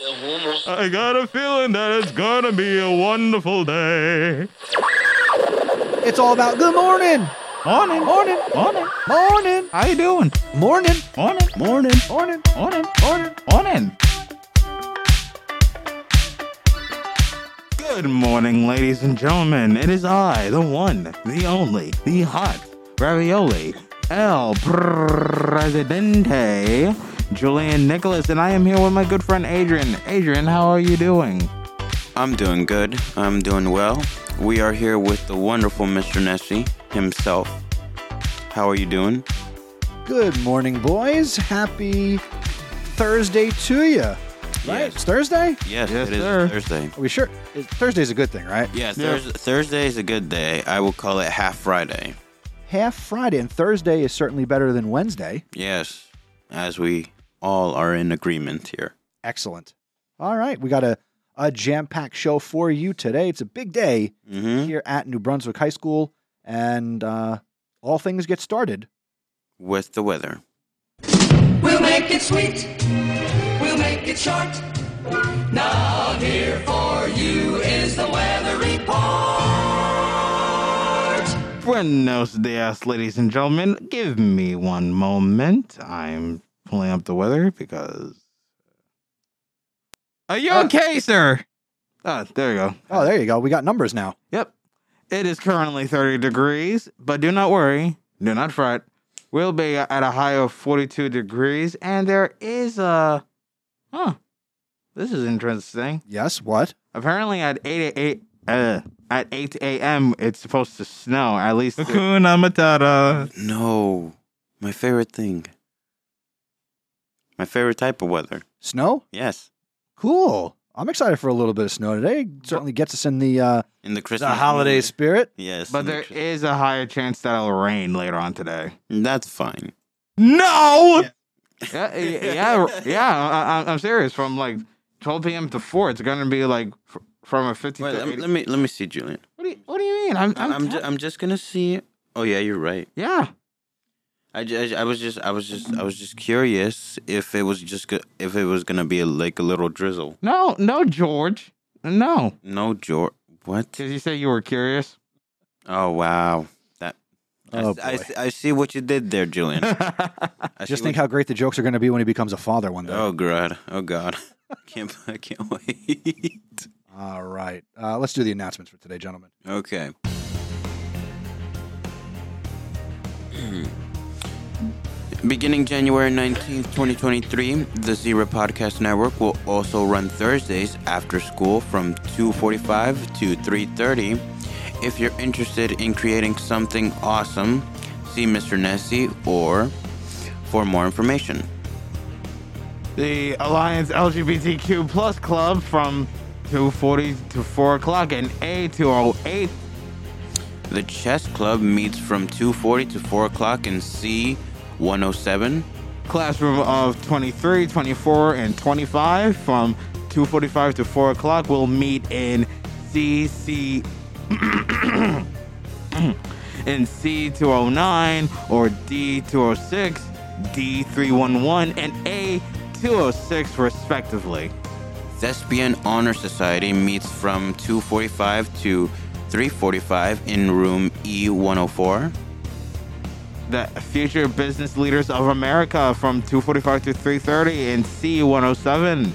I got a feeling that it's gonna be a wonderful day. It's all about good morning. Morning, Morning. morning. Morning. How you doing? Morning. Morning, Morning. Morning. morning, Morning. morning. Good morning, ladies and gentlemen. It is I, the one, the only, the hot ravioli, El Presidente, Julian Nicholas, and I am here with my good friend Adrian. Adrian, how are you doing? I'm doing good. I'm doing well. We are here with the wonderful Mr. Nesi himself. How are you doing? Good morning, boys. Happy Thursday to you. Right? Yes. It's Thursday? Yes, Yes, it is sir. Thursday. Are we sure? It, Thursday's a good thing, right? Yeah, Yeah. Thursday is a good day. I will call it half Friday. Half Friday, and Thursday is certainly better than Wednesday. Yes, as we all are in agreement here. Excellent. All right. We got a, a jam packed show for you today. It's a big day hmm here at New Brunswick High School, and uh, all things get started. With the weather. We'll make it sweet. We'll make it short. Now here for you is the weather report. Buenos dias, ladies and gentlemen. Give me one moment. I'm pulling up the weather because. Are you Uh, okay, sir? Ah, there you go. Oh, there you go. We got numbers now. Yep. It is currently 30 degrees, but do not worry. Do not fret. We'll be at a high of 42 degrees, and there is a. Huh. This is interesting. Yes. What? Apparently, at 8 8 uh, at 8 a.m., it's supposed to snow. At least. Hakuna Matata. No, my favorite thing. My favorite type of weather. Snow? Yes, Cool. I'm excited for a little bit of snow today. Certainly gets us in the uh, in the Christmas the Christmas holiday mood. spirit. Yes, But in the there is a higher chance that it'll rain later on today. That's fine. No! Yeah, yeah, yeah. yeah I, I- I'm serious. From like 12 p.m. to 4, it's going to be like from a 50 Wait, to let, 80. me- let me let me see, Julian. What do you, what do you mean? I'm, I'm, I'm te- ju- I'm just gonna see. Oh yeah, you're right. yeah. I, ju- I, was just I was just I was just curious if it was just go- if it was gonna be a, like a little drizzle. No, no, George. No. No, George. What? Because you said you were curious. Oh wow. That. I Oh, s- I, boy. s- I see what you did there, Julian. I Just think what- how great the jokes are going to be when he becomes a father one day. Oh god. Oh god. I can't I can't wait. All right. Uh, let's do the announcements for today, gentlemen. Okay. Beginning January 19th, 2023, the Zebra Podcast Network will also run Thursdays after school from 2:45 to 3:30. If you're interested in creating something awesome, see Mr. Nesi or for more information. the Alliance LGBTQ Plus Club from 2.40 to 4 o'clock and A208. The Chess Club meets from 2:40 to 4 o'clock in C107. Classroom of 23, 24, and 25 from 2.45 to 4 o'clock will meet in CC... in C209 or D206, D311, and A206 respectively. Thespian Honor Society meets from 2:45 to 3:45 in room E E104. The Future Business Leaders of America from 2:45 to 3:30 in C107.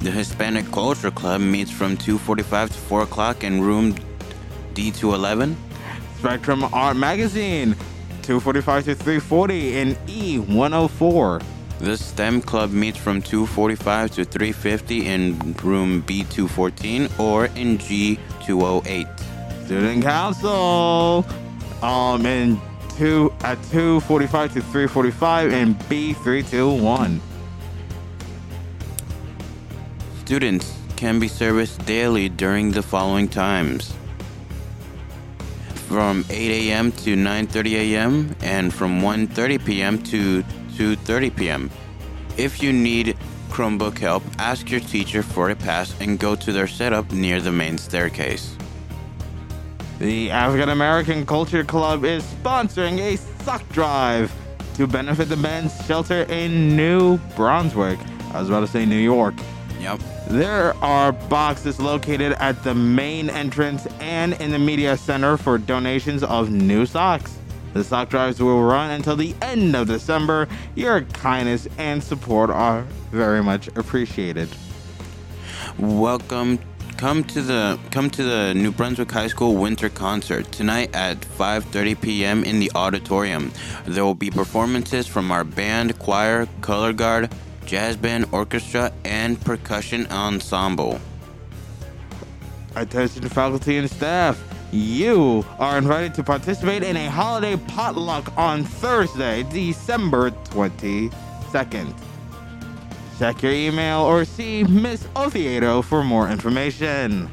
The Hispanic Culture Club meets from 2:45 to 4 o'clock in room D211. Spectrum Art Magazine 2:45 to 3:40 in E E104. The STEM Club meets from 2:45 to 3:50 in room B214 or in G208. Student Council um in 2 at 2:45 to 3:45 and B321. Students can be serviced daily during the following times. From 8 a.m. to 9:30 a.m. and from 1:30 p.m. to 2:30 p.m. If you need Chromebook help, ask your teacher for a pass and go to their setup near the main staircase. The African American Culture Club is sponsoring a sock drive to benefit the men's shelter in New Brunswick. I was about to say New York. Yep. There are boxes located at the main entrance and in the media center for donations of new socks. The sock drives will run until the end of December. Your kindness and support are very much appreciated. Welcome. Come to the come to the New Brunswick High School winter concert tonight at 5:30 p.m. in the auditorium. There will be performances from our band, choir, color guard, jazz band, orchestra, and percussion ensemble. Attention faculty and staff. You are invited to participate in a holiday potluck on Thursday, December 22nd. Check your email or see Miss Oviedo for more information.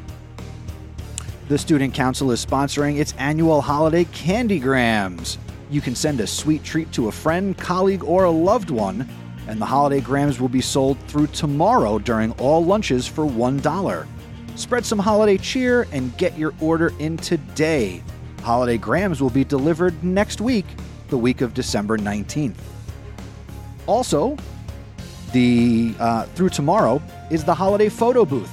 The Student Council is sponsoring its annual holiday Candygrams. You can send a sweet treat to a friend, colleague, or a loved one, and the holiday grams will be sold through tomorrow during all lunches for $1. Spread some holiday cheer and get your order in today. Holiday grams will be delivered next week, the week of December 19th. Also, the uh, through tomorrow is the holiday photo booth.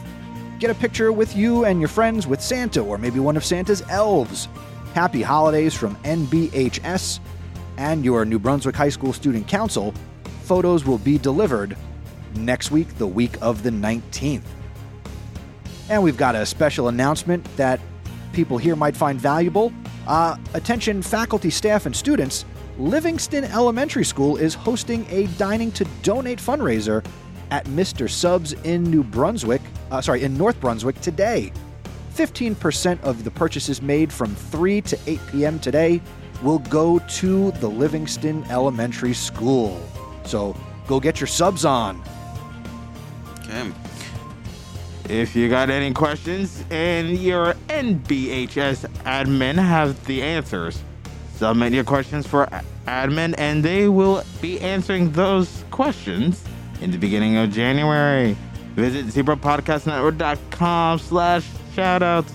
Get a picture with you and your friends with Santa or maybe one of Santa's elves. Happy holidays from NBHS and your New Brunswick High School Student Council. Photos will be delivered next week, the week of the 19th. And we've got a special announcement that people here might find valuable. Uh, attention, faculty, staff, and students. Livingston Elementary School is hosting a dining to donate fundraiser at Mr. Subs in New Brunswick, uh, sorry, in North Brunswick today. 15% of the purchases made from 3 to 8 p.m. today will go to the Livingston Elementary School. So go get your subs on. Okay. If you got any questions and your NBHS admin has the answers, submit your questions for admin and they will be answering those questions in the beginning of January. Visit zebrapodcastnetwork.com slash shoutouts.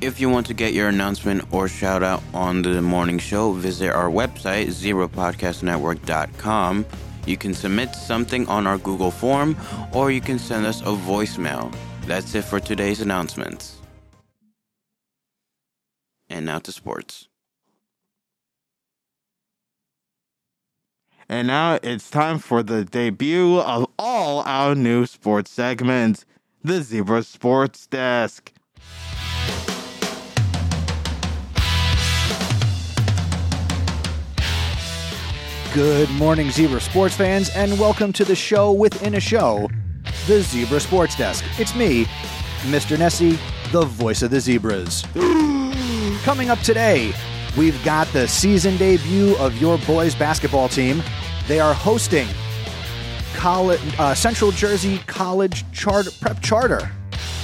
If you want to get your announcement or shout out on the morning show, visit our website, zebrapodcastnetwork.com. You can submit something on our Google form or you can send us a voicemail. That's it for today's announcements. And now to sports. And now it's time for the debut of all our new sports segments, the Zebra Sports Desk. Good morning, Zebra sports fans, and welcome to the show within a show, the Zebra Sports Desk. It's me, Mr. Nesi, the voice of the Zebras. Coming up today, we've got the season debut of your boys basketball team. They are hosting college, uh, Central Jersey College Charter Prep Charter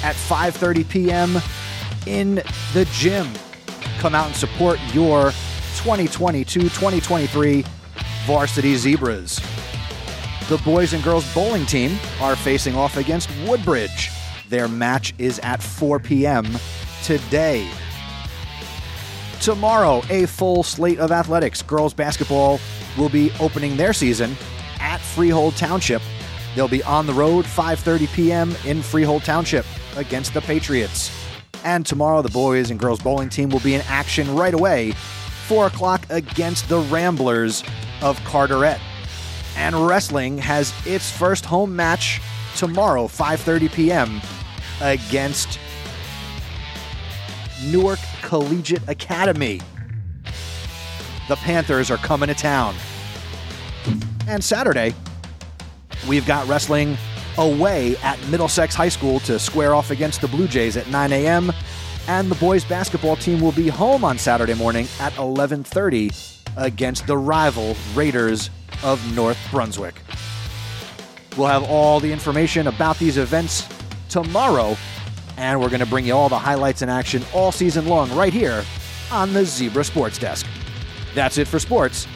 at 5:30 p.m. in the gym. Come out and support your 2022-2023 Varsity Zebras. The boys and girls bowling team are facing off against Woodbridge. Their match is at 4 p.m. today. Tomorrow, a full slate of athletics. Girls basketball will be opening their season at Freehold Township. They'll be on the road 5:30 p.m. in Freehold Township against the Patriots. And tomorrow, the boys and girls bowling team will be in action right away, 4 o'clock against the Ramblers of Carteret. And wrestling has its first home match tomorrow, 5:30 p.m. against Newark Collegiate Academy. The Panthers are coming to town. And Saturday, we've got wrestling away at Middlesex High School to square off against the Blue Jays at 9 a.m. And the boys basketball team will be home on Saturday morning at 11:30 against the rival Raiders of North Brunswick. We'll have all the information about these events tomorrow, and we're going to bring you all the highlights in action all season long right here on the Zebra Sports Desk. That's it for sports.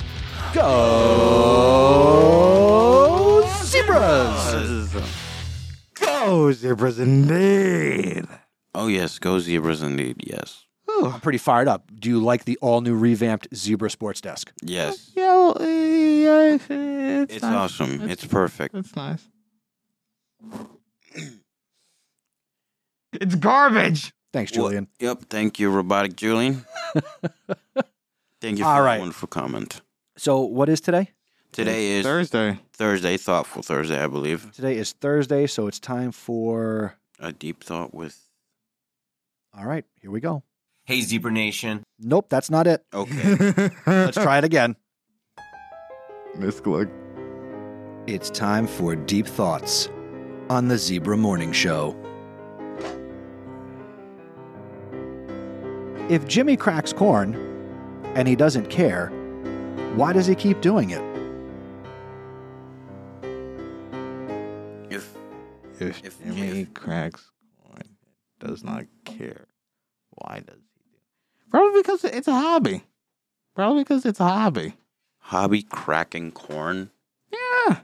Go Zebras! Go Zebras indeed. Oh, yes. Go Zebras indeed. Yes. I'm pretty fired up. Do you like the all new revamped Zebra Sports Desk? Yes. Yeah, yeah, yeah it's, it's, It's nice. awesome. It's- It's perfect. It's nice. It's garbage. Thanks, Well, Julian. Yep. Thank you, Robotic Julian. Thank you for All that right. wonderful comment. So, what is today? Today is Thursday. Thursday, Thoughtful Thursday, I believe. Today is Thursday, so it's time for. A deep thought with. All right, here we go. Hey, Zebra Nation. Nope, that's not it. Okay. Let's try it again. Misclick. It's time for Deep Thoughts on the Zebra Morning Show. If Jimmy cracks corn and he doesn't care, why does he keep doing it? if If, If- Jimmy if- cracks corn, does not care, why does he do? Probably because it's a hobby. Probably because it's a hobby. hobby cracking corn. Yeah.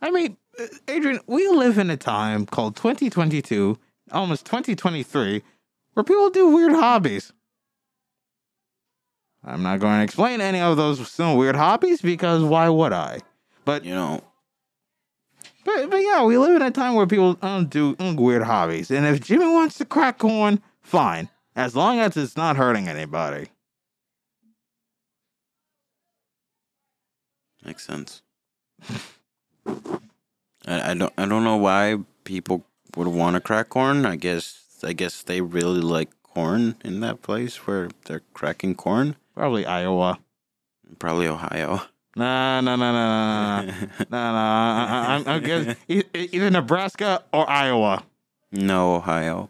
I mean, uh, Adrian, we live in a time called 2022, almost 2023, where people do weird hobbies. I'm not going to explain any of those some weird hobbies because why would I? But You know, but, but yeah, we live in a time where people uh, do weird hobbies, and if Jimmy wants to crack corn, fine, as long as it's not hurting anybody. makes sense. I, I don't I don't know why people would want to crack corn. I guess I guess they really like corn in that place where they're cracking corn. Probably Iowa. Probably Ohio. Nah, nah, nah, nah, nah, nah. No, no, I, I'm, I'm guess, e- either Nebraska or Iowa. no, Ohio.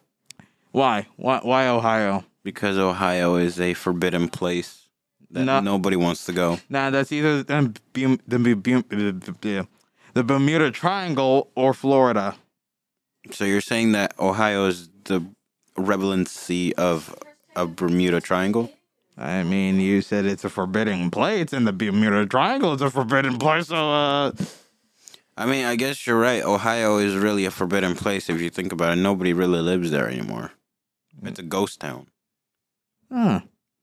Why? Why? Why Ohio? Because Ohio is a forbidden place that No. nobody wants to go. Nah, that's either the, Bum- the, Bum- the, the, the Bermuda Triangle or Florida. So you're saying that Ohio is the relevancy of a Bermuda Triangle? I mean, you said it's a forbidden place, and the Bermuda Triangle is a forbidden place. So, uh, I mean, I guess you're right. Ohio is really a forbidden place if you think about it. Nobody really lives there anymore. It's a ghost town. huh.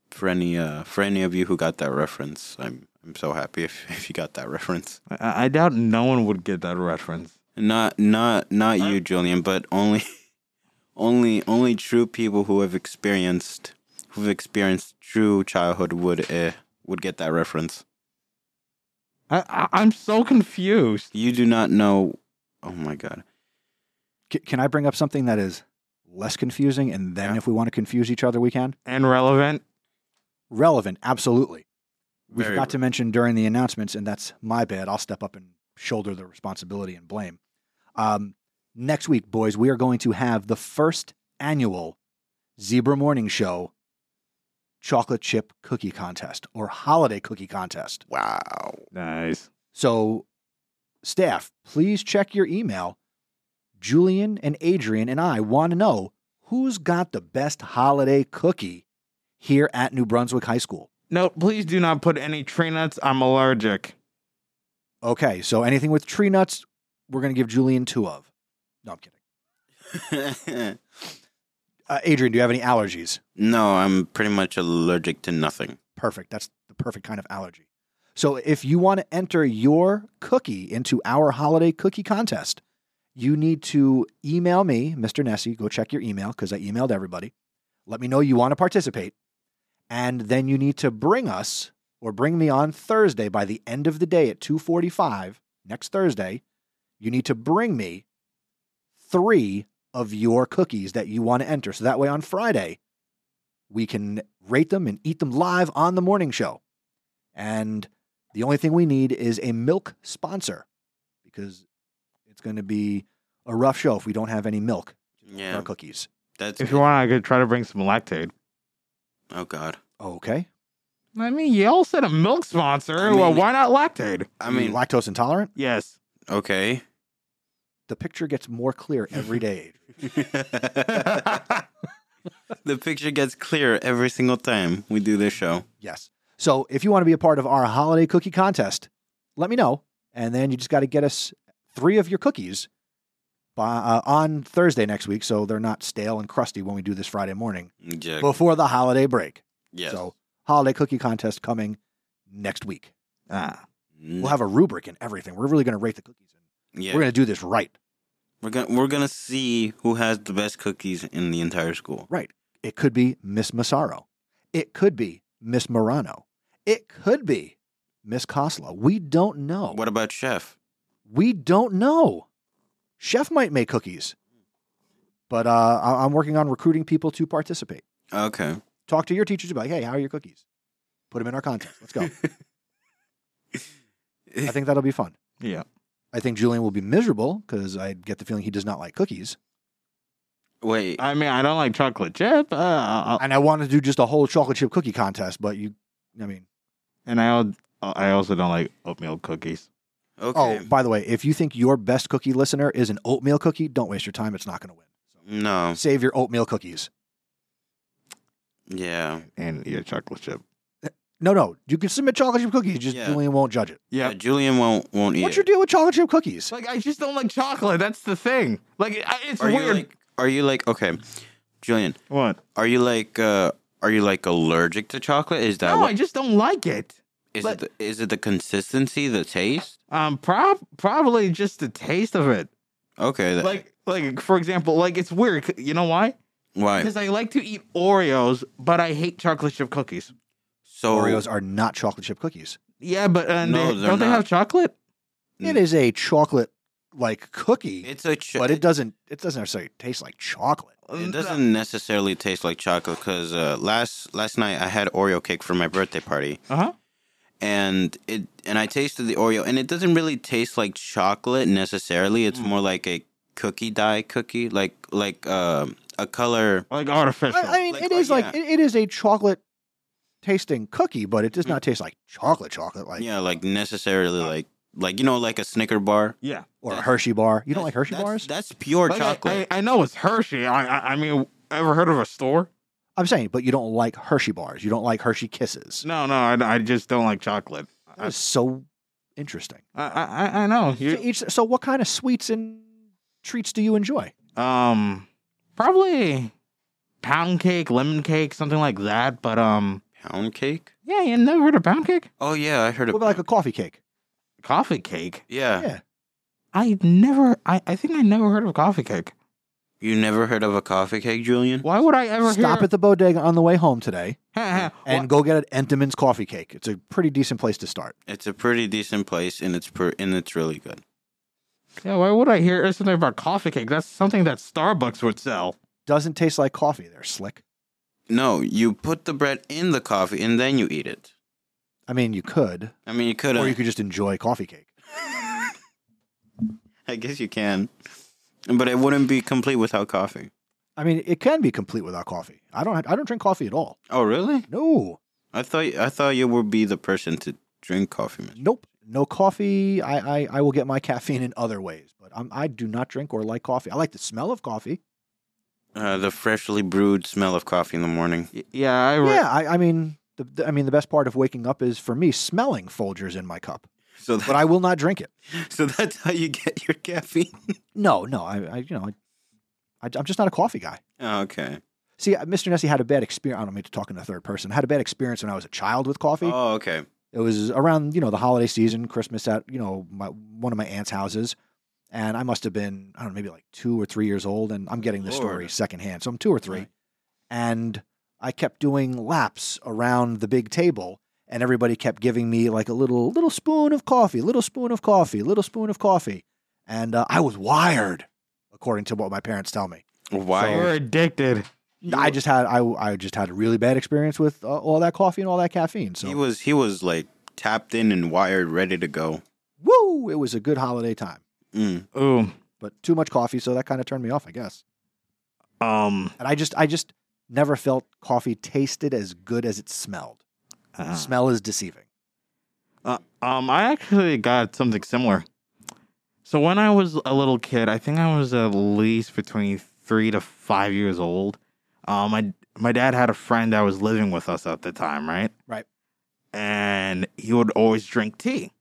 For any uh for any of you who got that reference, I'm I'm so happy if, if you got that reference. I, I doubt no one would get that reference. Not not not you, Julian, but only only only true people who have experienced who've experienced true childhood would uh, would get that reference. I, I, I'm so confused. You do not know. Oh my god. C- can I bring up something that is less confusing? And then Yeah. if we want to confuse each other, we can? And relevant. Relevant, absolutely. We Very forgot to mention during the announcements, and that's my bad. I'll step up and shoulder the responsibility and blame. Um, next week, boys, we are going to have the first annual Zebra Morning Show chocolate chip cookie contest or holiday cookie contest. Wow. Nice. So, staff, please check your email. Julian and Adrian and I want to know who's got the best holiday cookie here at New Brunswick High School. No, please do not put any tree nuts. I'm allergic. Okay, so anything with tree nuts, we're going to give Julian two of. No, I'm kidding. Uh, Adrian, do you have any allergies? no, I'm pretty much allergic to nothing. Perfect. That's the perfect kind of allergy. So if you want to enter your cookie into our holiday cookie contest, you need to email me, Mr. Nesi. Go check your email because I emailed everybody. Let me know you want to participate. And then you need to bring us or bring me on Thursday by the end of the day at 2:45 next Thursday. You need to bring me 3 of your cookies that you want to enter. So that way on Friday we can rate them and eat them live on the morning show. And the only thing we need is a milk sponsor because it's going to be a rough show if we don't have any milk in Yeah, our cookies. that's If you want, I could try to bring some lactate. oh god. Okay. I mean, you all said a milk sponsor. I well, why not lactate? I mean, lactose intolerant? Yes. okay. The picture gets more clear every day. the picture gets clearer every single time we do this show. yes. So if you want to be a part of our holiday cookie contest, let me know. And then you just got to get us three of your cookies by, uh, on Thursday next week so they're not stale and crusty when we do this Friday morning Yeah. before the holiday break. yes. So, holiday cookie contest coming next week. Ah, We'll have a rubric and everything. We're really going to rate the cookies. Yeah. We're going to do this right. We're gonna we're gonna see who has the best cookies in the entire school. Right. It could be Miss Massaro. It could be Miss Morano. It could be Miss Kosla. We don't know. What about chef? We don't know. Chef might make cookies, but uh, I- I'm working on recruiting people to participate. Okay. Talk to your teachers about, hey, how are your cookies? Put them in our contest. Let's go. I think that'll be fun. yeah. I think Julian will be miserable because I get the feeling he does not like cookies. Wait. I mean, I don't like chocolate chip. Uh, And I want to do just a whole chocolate chip cookie contest, but you, I mean, and I, I also don't like oatmeal cookies. Okay. oh, by the way, if you think your best cookie listener is an oatmeal cookie, don't waste your time. It's not going to win. So no. save your oatmeal cookies. Yeah. And yeah, chocolate chip. No, no, you can submit chocolate chip cookies. Just Yeah. Julian won't judge it. Yeah. Julian won't won't eat. What's it. your deal with chocolate chip cookies? Like, I just don't like chocolate. That's the thing. Like, I- it's Are you weird. like? Are you like? Okay, Julian. what? Are you like? uh Are you like allergic to chocolate? Is that No, what? I just don't like it. Is but- it? The, is it the consistency, the taste? Um, prob- probably just the taste of it. Okay. That, Like, like for example, like it's weird. You know why? why? Because I like to eat Oreos, but I hate chocolate chip cookies. So Oreos are not chocolate chip cookies. Yeah, but uh, No, they, they're don't they not. have chocolate? Mm. It is a chocolate like cookie, It's a. Ch- but it doesn't. It doesn't necessarily taste like chocolate. It doesn't necessarily taste like chocolate because uh, last last night I had Oreo cake for my birthday party, Uh huh. and it and I tasted the Oreo, and it doesn't really taste like chocolate necessarily. It's more like a cookie dye cookie, like like uh, a color. Like artificial. I, I mean, Like, it is like yeah. it, it is a chocolate tasting cookie, but it does not taste like chocolate chocolate, like yeah, like necessarily like like you know like a Snicker bar. yeah. or a Hershey bar. You don't like Hershey that's, bars? That's pure Like, I- chocolate. I, I know it's Hershey. I, I, I mean, ever heard of a store? I'm saying, but you don't like Hershey bars. You don't like Hershey Kisses. No, no, I, I just don't like chocolate. That is so interesting. I, I, I know. So, You, each, so, what kind of sweets and treats do you enjoy? um, probably pound cake, lemon cake, something like that. But um, Pound cake. yeah, you never heard of pound cake? Oh yeah, I heard of What about like a coffee cake? Coffee cake. yeah. Yeah. I never. I, I think I never heard of a coffee cake. You never heard of a coffee cake, Julian? Why would I ever Stop hear? at the bodega on the way home today and and go get an Entenmann's coffee cake. It's a pretty decent place to start. It's a pretty decent place, and it's per- and it's really good. yeah, why would I hear something about coffee cake? That's something that Starbucks would sell. Doesn't taste like coffee. They're slick. No, you put the bread in the coffee and then you eat it. I mean, you could, I mean, you could. or uh, you could just enjoy coffee cake. I guess you can, but it wouldn't be complete without coffee. I mean, it can be complete without coffee. I don't. I don't drink coffee at all. Oh, really? No, I thought I thought you would be the person to drink coffee. Mister. nope, no coffee. I, I, I will get my caffeine in other ways, but I'm, I do not drink or like coffee. I like the smell of coffee. Uh, the freshly brewed smell of coffee in the morning. Y- Yeah, I re- Yeah, I, I mean, the, the- I mean, the best part of waking up is for me smelling Folgers in my cup, So but I will not drink it. so that's how you get your caffeine. No, no, I, I you know, I, I, I'm just not a coffee guy. Oh, okay. See, uh, Mr. Nesi had a bad experience. I don't mean to talk in the third person. I had a bad experience when I was a child with coffee. Oh, okay. It was around you know the holiday season, Christmas at you know my, one of my aunt's houses, and I must have been I don't know maybe like two or three years old, and I'm getting this story secondhand, so I'm two or three, Right. and I kept doing laps around the big table, and everybody kept giving me like a little little spoon of coffee, little spoon of coffee, little spoon of coffee, and uh, I was wired, according to what my parents tell me. Why? You're addicted. I just had I, I just had a really bad experience with uh, all that coffee and all that caffeine. So he was he was like tapped in and wired, ready to go. woo, it was a good holiday time. Mm. Ooh. but too much coffee, so that kind of turned me off, I guess. Um. And I just, I just never felt coffee tasted as good as it smelled. uh, Smell is deceiving. Uh, um, I actually got something similar. So when I was a little kid, I think I was at least between three to five years old. Um, my my dad had a friend that was living with us at the time, right? Right. And he would always drink tea.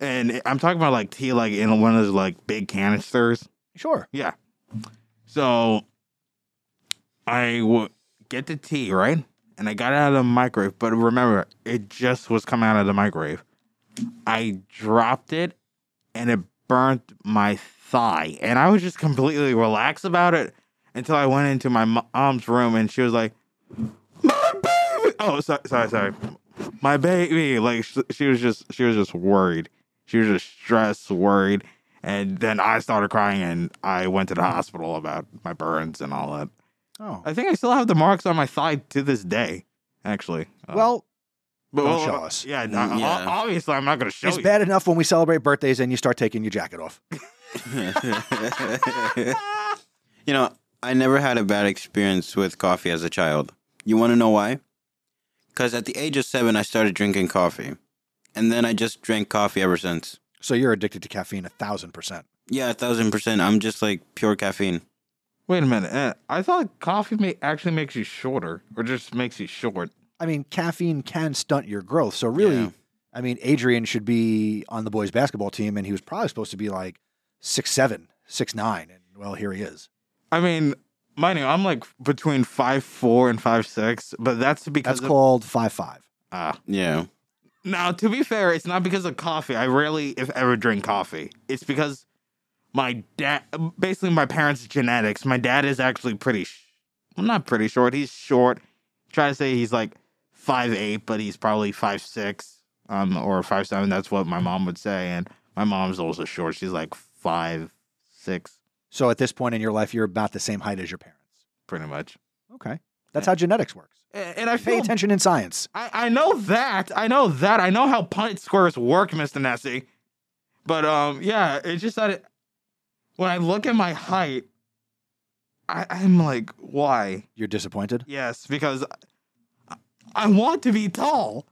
And I'm talking about like tea, like in one of those like big canisters. Sure. Yeah. So I would get the tea, right? And I got it out of the microwave, but remember, it just was coming out of the microwave. I dropped it and it burnt my thigh. And I was just completely relaxed about it until I went into my mom's room and she was like, My baby! Oh, sorry, sorry, sorry. My baby. Like, she was just, she was just worried. She was just stressed, worried. And then I started crying and I went to the hospital about my burns and all that. Oh. I think I still have the marks on my thigh to this day, actually. Uh, Well, but, don't well, show uh, us. Yeah, Mm, no, yeah. obviously I'm not going to show it's you. It's bad enough when we celebrate birthdays and you start taking your jacket off. you know, I never had a bad experience with coffee as a child. You want to know why? Because at the age of seven, I started drinking coffee. And then I just drank coffee ever since. So you're addicted to caffeine a thousand percent. Yeah, a thousand percent. I'm just like pure caffeine. Wait a minute. uh, I thought coffee may actually makes you shorter, or just makes you short. I mean, caffeine can stunt your growth. So really, Yeah. I mean, Adrian should be on the boys' basketball team, and he was probably supposed to be like six seven, six nine, and well, here he is. I mean, mind you, I'm like between five four and five six, but that's because That's of, called five five. Ah. Yeah. Now, to be fair, it's not because of coffee. I rarely, if ever, drink coffee. It's because my dad, basically my parents' genetics. My dad is actually pretty, sh- well, not pretty short. He's short. Try to say he's like five eight, but he's probably five six, um, or five seven. That's what my mom would say. And my mom's also short. She's like five six, So at this point in your life, you're about the same height as your parents. pretty much. Okay, that's how genetics works. And I Pay feel attention in science. I, I know that. I know that. I know how Punnett squares work, Mr. Nesi. But um, yeah, it's just that it, when I look at my height, I, I'm like, why? You're disappointed. Yes, because I, I want to be tall.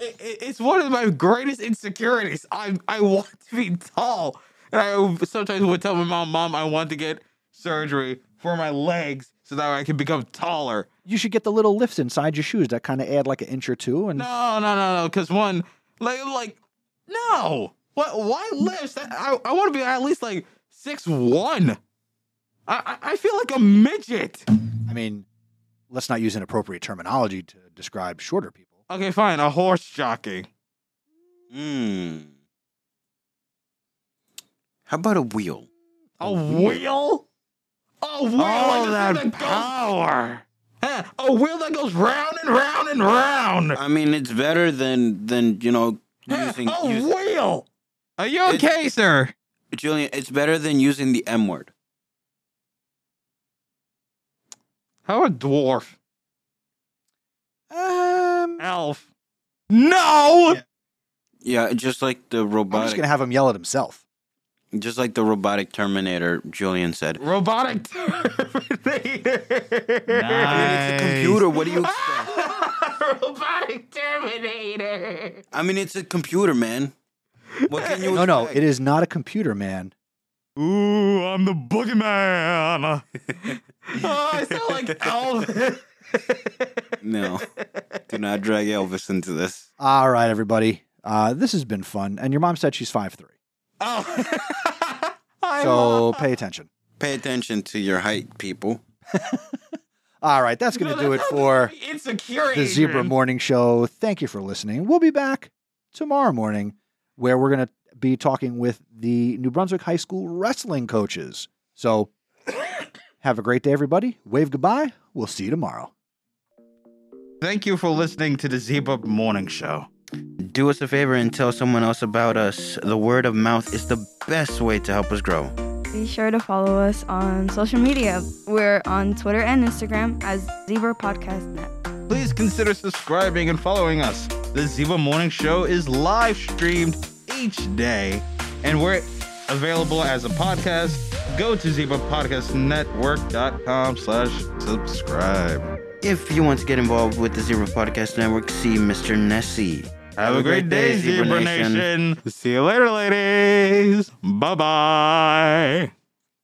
It, it- it's one of my greatest insecurities. I I want to be tall, and I sometimes would tell my mom, "Mom, I want to get surgery for my legs so that I can become taller." You should get the little lifts inside your shoes that kind of add like an inch or two. And No, no, no, no. Because one, like, like, no. What? Why lifts? I, I want to be at least like six one. I, I, I feel like a midget. I mean, let's not use inappropriate terminology to describe shorter people. Okay, fine. A horse jockey. Hmm. How about a wheel? A wheel. A wheel. Oh, like that the thing that goes- power. Huh, A wheel that goes round and round and round. I mean, it's better than than you know Huh, using. a use- wheel. Are you It- okay, sir? Julian, it's better than using the M word. How a dwarf? Um, Elf. No. Yeah, just like the I'm just gonna have him yell at himself. Just like the robotic Terminator. Julian said. Robotic Terminator. I mean, it's a computer. What do you expect? Robotic Terminator. I mean, it's a computer, man. What can you? No, no, it is not a computer, man. Ooh, I'm the boogeyman. oh, I sound like Elvis. No, do not drag Elvis into this. All right, everybody. Uh, this has been fun, and your mom said she's five three, oh. So pay attention. Pay attention to your height, people. All right, that's gonna No, do it for not insecure. the Zebra Morning Show. Thank you for listening. We'll be back tomorrow morning, where we're gonna be talking with the New Brunswick High School wrestling coaches. So, have a great day, everybody. Wave goodbye. We'll see you tomorrow. Thank you for listening to the Zebra Morning Show. Do us a favor and tell someone else about us. The word of mouth is the best way to help us grow. Be sure to follow us on social media. We're on Twitter and Instagram as Zebra Podcast Net. Please consider subscribing and following us. The Zebra Morning Show is live streamed each day, and we're available as a podcast. Go to zebrapodcastnetwork.com slash subscribe. If you want to get involved with the Zebra Podcast Network, see Mr. Nesi. Have a great day, Zebra Nation. See you later, ladies. Bye-bye.